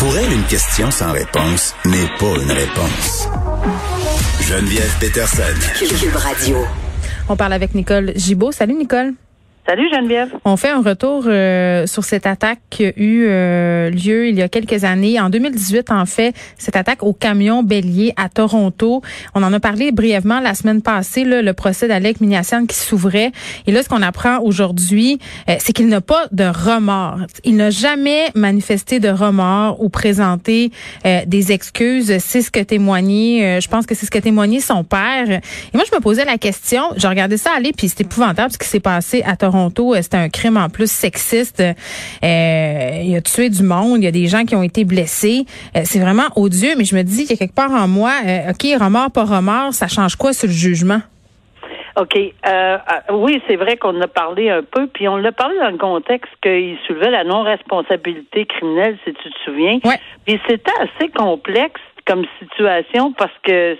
Pour elle, une question sans réponse n'est pas une réponse. Geneviève Peterson. Cube Radio. On parle avec Nicole Gibaud. Salut Nicole. On fait un retour euh, sur cette attaque qui a eu euh, lieu il y a quelques années. En 2018, en fait, cette attaque au camion bélier à Toronto. On en a parlé brièvement la semaine passée, là, le procès d'Alec Miniassian qui s'ouvrait. Et là, ce qu'on apprend aujourd'hui, euh, c'est qu'il n'a pas de remords. Il n'a jamais manifesté de remords ou présenté des excuses. C'est ce que témoignait, je pense que c'est ce que témoignait son père. Et moi, je me posais la question, j'ai regardé ça aller, puis c'est épouvantable ce qui s'est passé à Toronto Toronto, euh, c'était un crime en plus sexiste. Euh, il a tué du monde, il y a des gens qui ont été blessés. Euh, c'est vraiment odieux, mais je me dis qu'il y a quelque part en moi, OK, remords, pas remords, ça change quoi sur le jugement? OK. oui, c'est vrai qu'on en a parlé un peu, puis on l'a parlé dans le contexte qu'il soulevait la non-responsabilité criminelle, si tu te souviens. Ouais. Puis c'était assez complexe comme situation parce que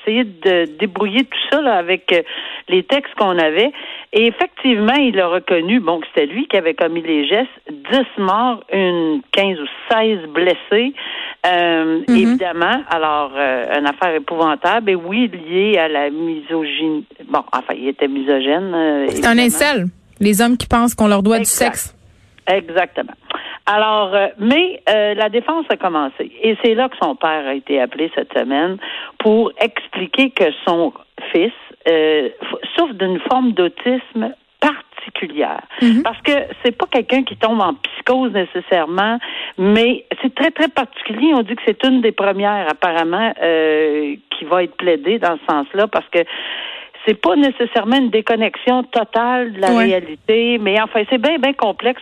essayer de débrouiller tout ça là, avec euh, les textes qu'on avait. Et effectivement, il a reconnu, bon, que c'était lui qui avait commis les gestes, 10 morts, une 15 ou 16 blessés. Euh, mm-hmm. Évidemment, alors, euh, une affaire épouvantable, et oui, liée à la misogynie. Bon, enfin, il était misogène. C'est un incel, les hommes qui pensent qu'on leur doit du sexe. Exactement. Alors, euh, mais euh, la défense a commencé. Et c'est là que son père a été appelé cette semaine pour expliquer que son fils euh, souffre d'une forme d'autisme particulière. Mhm. Parce que c'est pas quelqu'un qui tombe en psychose nécessairement, mais c'est très, très particulier. On dit que c'est une des premières, apparemment, euh, qui va être plaidée dans ce sens-là, parce que c'est pas nécessairement une déconnexion totale de la réalité, mais enfin, c'est bien, bien complexe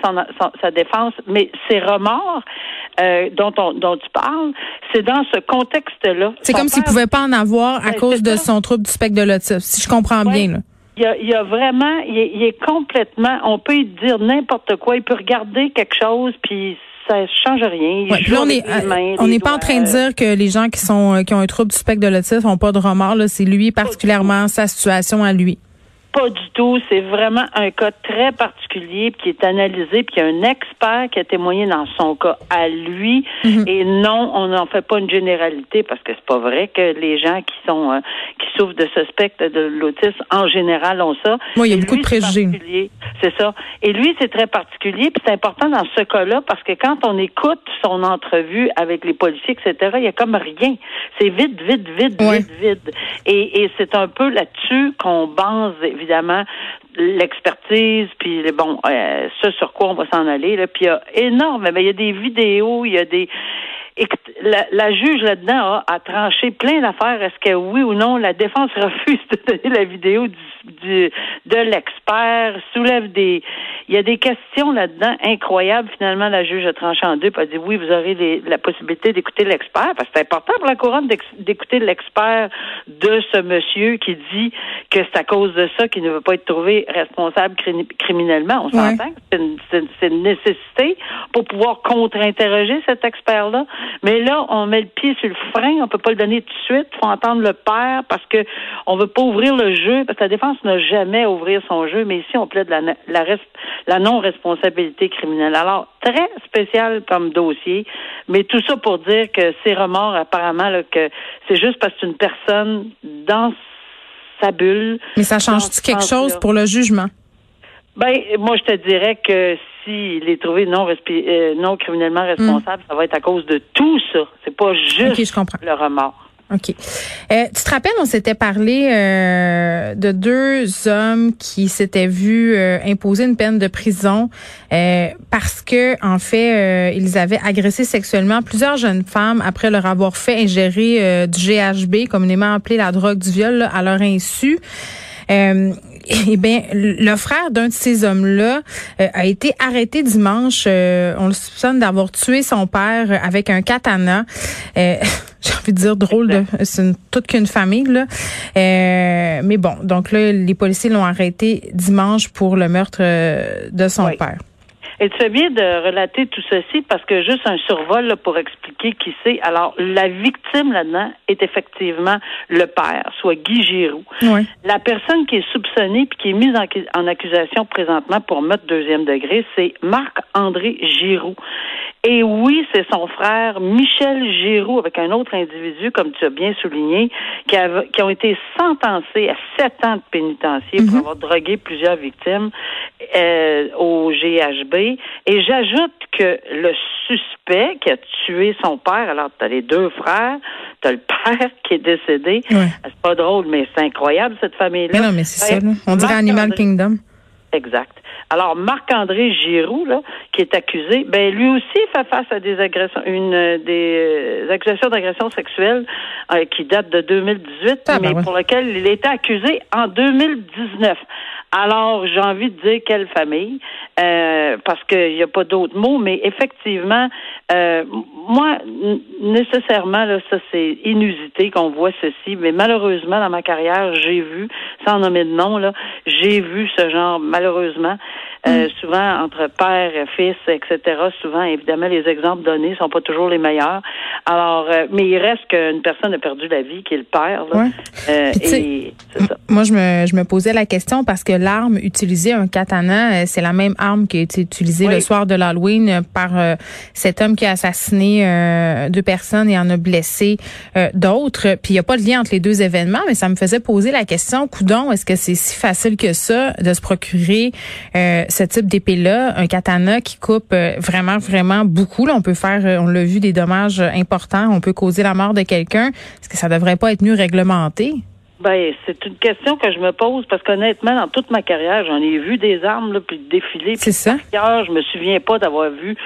sa défense. Mais ces remords euh, dont, on, dont tu parles, c'est dans ce contexte-là. C'est comme s'il pouvait pas en avoir à ben, cause de son trouble du spectre de l'autisme, si je comprends bien. Là. Il y, a, il y a, vraiment, il est, il est complètement, on peut dire n'importe quoi, il peut regarder quelque chose, puis ça change rien. on n'est pas en train de dire que les gens qui sont euh, qui ont un trouble du spectre de l'autisme n'ont pas de remords. C'est lui particulièrement sa situation à lui. Pas du tout. C'est vraiment un cas très particulier qui est analysé, puis il y a un expert qui a témoigné dans son cas à lui. Mhm. Et non, on n'en fait pas une généralité parce que c'est pas vrai que les gens qui sont euh, qui souffrent de ce spectre de l'autisme en général ont ça. Oui, il y a beaucoup de préjugés. C'est ça. Et lui, c'est très particulier, puis c'est important dans ce cas-là parce que quand on écoute son entrevue avec les policiers, etc., il y a comme rien. C'est vide, vide, vide, vide, vide. Et, et c'est un peu là-dessus qu'on base évidemment l'expertise, puis bon, euh, ce sur quoi on va s'en aller. Là. Puis il y a énorme, mais il y a des vidéos, il y a des la, la juge là-dedans a, tranché plein d'affaires. Est-ce que oui ou non, la défense refuse de donner la vidéo du, du de l'expert, soulève des. Il y a des questions là-dedans incroyables. Finalement, la juge a tranché en deux, et a dit oui, vous aurez les, la possibilité d'écouter l'expert, parce que c'est important pour la couronne d'écouter l'expert de ce monsieur qui dit que c'est à cause de ça qu'il ne veut pas être trouvé responsable criminellement. On s'entend que c'est une, une nécessité pour pouvoir contre-interroger cet expert-là. Mais là, on met le pied sur le frein, on peut pas le donner tout de suite. Faut entendre le père parce que on veut pas ouvrir le jeu, parce que la défense n'a jamais ouvrir son jeu, mais ici, on plaide la, la, la non-responsabilité criminelle. Alors, très spécial comme dossier, mais tout ça pour dire que ces remords, apparemment, là, que c'est juste parce que c'est une personne dans sa bulle. Mais ça change-tu quelque chose pour le jugement? Ben, moi, je te dirais que s'il est trouvé non, euh, non criminellement responsable, ça va être à cause de tout ça. C'est pas juste le remords. OK. Euh, tu te rappelles, on s'était parlé euh, de deux hommes qui s'étaient vus imposer une peine de prison parce que, en fait, ils avaient agressé sexuellement plusieurs jeunes femmes après leur avoir fait ingérer du GHB, communément appelé la drogue du viol, à leur insu. Eh bien, le frère d'un de ces hommes-là euh, a été arrêté dimanche. Euh, on le soupçonne d'avoir tué son père avec un katana. Euh, j'ai envie de dire drôle, de, c'est toute qu'une famille là. mais bon, donc là, les policiers l'ont arrêté dimanche pour le meurtre de son père. Et tu fais bien de relater tout ceci parce que juste un survol pour expliquer qui c'est. Alors, la victime là-dedans est effectivement le père, soit Guy Giroux. La personne qui est soupçonnée puis qui est mise en, accusation présentement pour meurtre deuxième degré, c'est Marc-André Giroux. Et oui, c'est son frère Michel Giroux avec un autre individu, comme tu as bien souligné, qui, a, qui ont été sentencés à sept ans de pénitencier pour mhm. avoir drogué plusieurs victimes euh, au GHB. Et j'ajoute que le suspect qui a tué son père, alors tu as les deux frères, tu as le père qui est décédé. C'est pas drôle, mais c'est incroyable cette famille-là. non, mais c'est ça. On dirait Animal Kingdom. Exact. Alors, Marc-André Giroux, là, qui est accusé, ben lui aussi fait face à des agressions, une euh, des euh, accusations d'agression sexuelle euh, qui datent de 2018, ah, ben mais pour lesquelles il était accusé en 2019. Alors, j'ai envie de dire quelle famille, euh, parce qu'il n'y a pas d'autres mots, mais effectivement, euh, moi, nécessairement, là, ça c'est inusité qu'on voit ceci, mais malheureusement, dans ma carrière, j'ai vu, sans nommer de nom, là, j'ai vu ce genre, malheureusement, euh, souvent entre père, fils, etc. Souvent, évidemment, les exemples donnés sont pas toujours les meilleurs. Alors, euh, mais il reste qu'une personne a perdu la vie, qui est le père. Là. Euh, et ça. Moi, je me, je me posais la question parce que l'arme utilisée, un katana, c'est la même arme qui a été utilisée le soir de l'Halloween par cet homme qui a assassiné deux personnes et en a blessé d'autres. Puis il n'y a pas de lien entre les deux événements, mais ça me faisait poser la question, coudon, est-ce que c'est si facile que ça de se procurer ce type d'épée-là, un katana qui coupe euh, vraiment, vraiment beaucoup. Là, on peut faire, euh, on l'a vu, des dommages importants. On peut causer la mort de quelqu'un. Est-ce que ça devrait pas être mieux réglementé? Ben, c'est une question que je me pose parce qu'honnêtement, dans toute ma carrière, j'en ai vu des armes là, puis défiler. C'est ça. je me souviens pas d'avoir vu.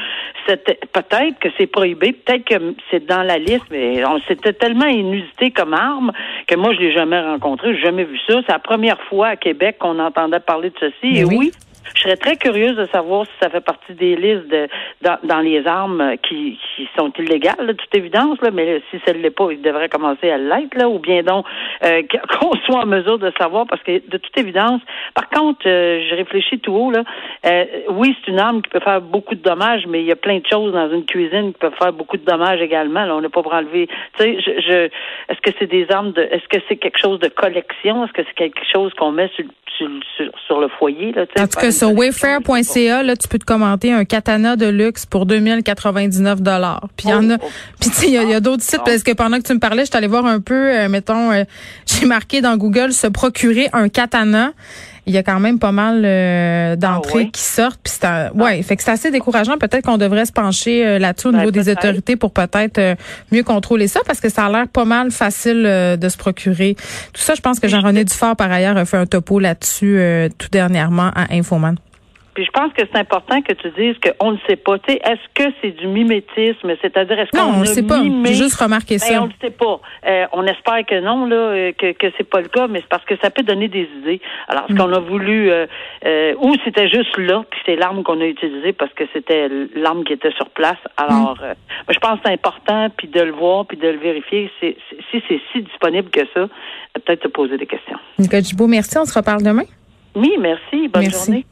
Peut-être que c'est prohibé, peut-être que c'est dans la liste, mais c'était tellement inusité comme arme que moi je l'ai jamais rencontré, j'ai jamais vu ça. C'est la première fois à Québec qu'on entendait parler de ceci. Et oui je serais très curieuse de savoir si ça fait partie des listes de, dans, les armes qui, qui sont illégales, de toute évidence, là, mais si ça ne l'est pas, il devrait commencer à l'être, là, ou bien donc euh, qu'on soit en mesure de savoir, parce que de toute évidence, par contre, euh, je réfléchis tout haut, là, euh, oui, c'est une arme qui peut faire beaucoup de dommages, mais il y a plein de choses dans une cuisine qui peuvent faire beaucoup de dommages également. Là, on n'est pas pour enlever. Tu sais, je, je est-ce que c'est des armes de, est-ce que c'est quelque chose de collection, est-ce que c'est quelque chose qu'on met sur, sur, sur, le foyer, là, En tout cas, sur wayfair.ca, là, tu peux te commenter un katana de luxe pour 2099 dollars. Puis il y en a, oh, oh. puis tu sais, il y a, d'autres sites parce que pendant que tu me parlais, je suis allée voir un peu, euh, mettons, euh, j'ai marqué dans Google se procurer un katana il y a quand même pas mal euh, d'entrées ah qui sortent. Puis c'est ah. ouais, fait que c'est assez décourageant. Peut-être qu'on devrait se pencher là-dessus au ben, niveau des autorités pour peut-être mieux contrôler ça, parce que ça a l'air pas mal facile de se procurer. Tout ça, je pense que Jean-René Dufort, par ailleurs, a fait un topo là-dessus tout dernièrement à Infoman. Puis je pense que c'est important que tu dises qu'on ne sait pas. est-ce que c'est du mimétisme, c'est-à-dire est-ce qu'on ne sait pas. J'ai juste remarqué ben, ça. on ne sait pas. Euh, on espère que non, là, euh, que que c'est pas le cas, mais c'est parce que ça peut donner des idées. Alors, ce mm. qu'on a voulu, euh, ou c'était juste là, puis c'est l'arme qu'on a utilisée parce que c'était l'arme qui était sur place. Alors, mm. je pense que c'est important, puis de le voir, puis de le vérifier. si c'est si disponible que ça, peut-être te poser des questions. Nicole Dubois, merci. On se reparle demain. Oui, merci. Bonne journée.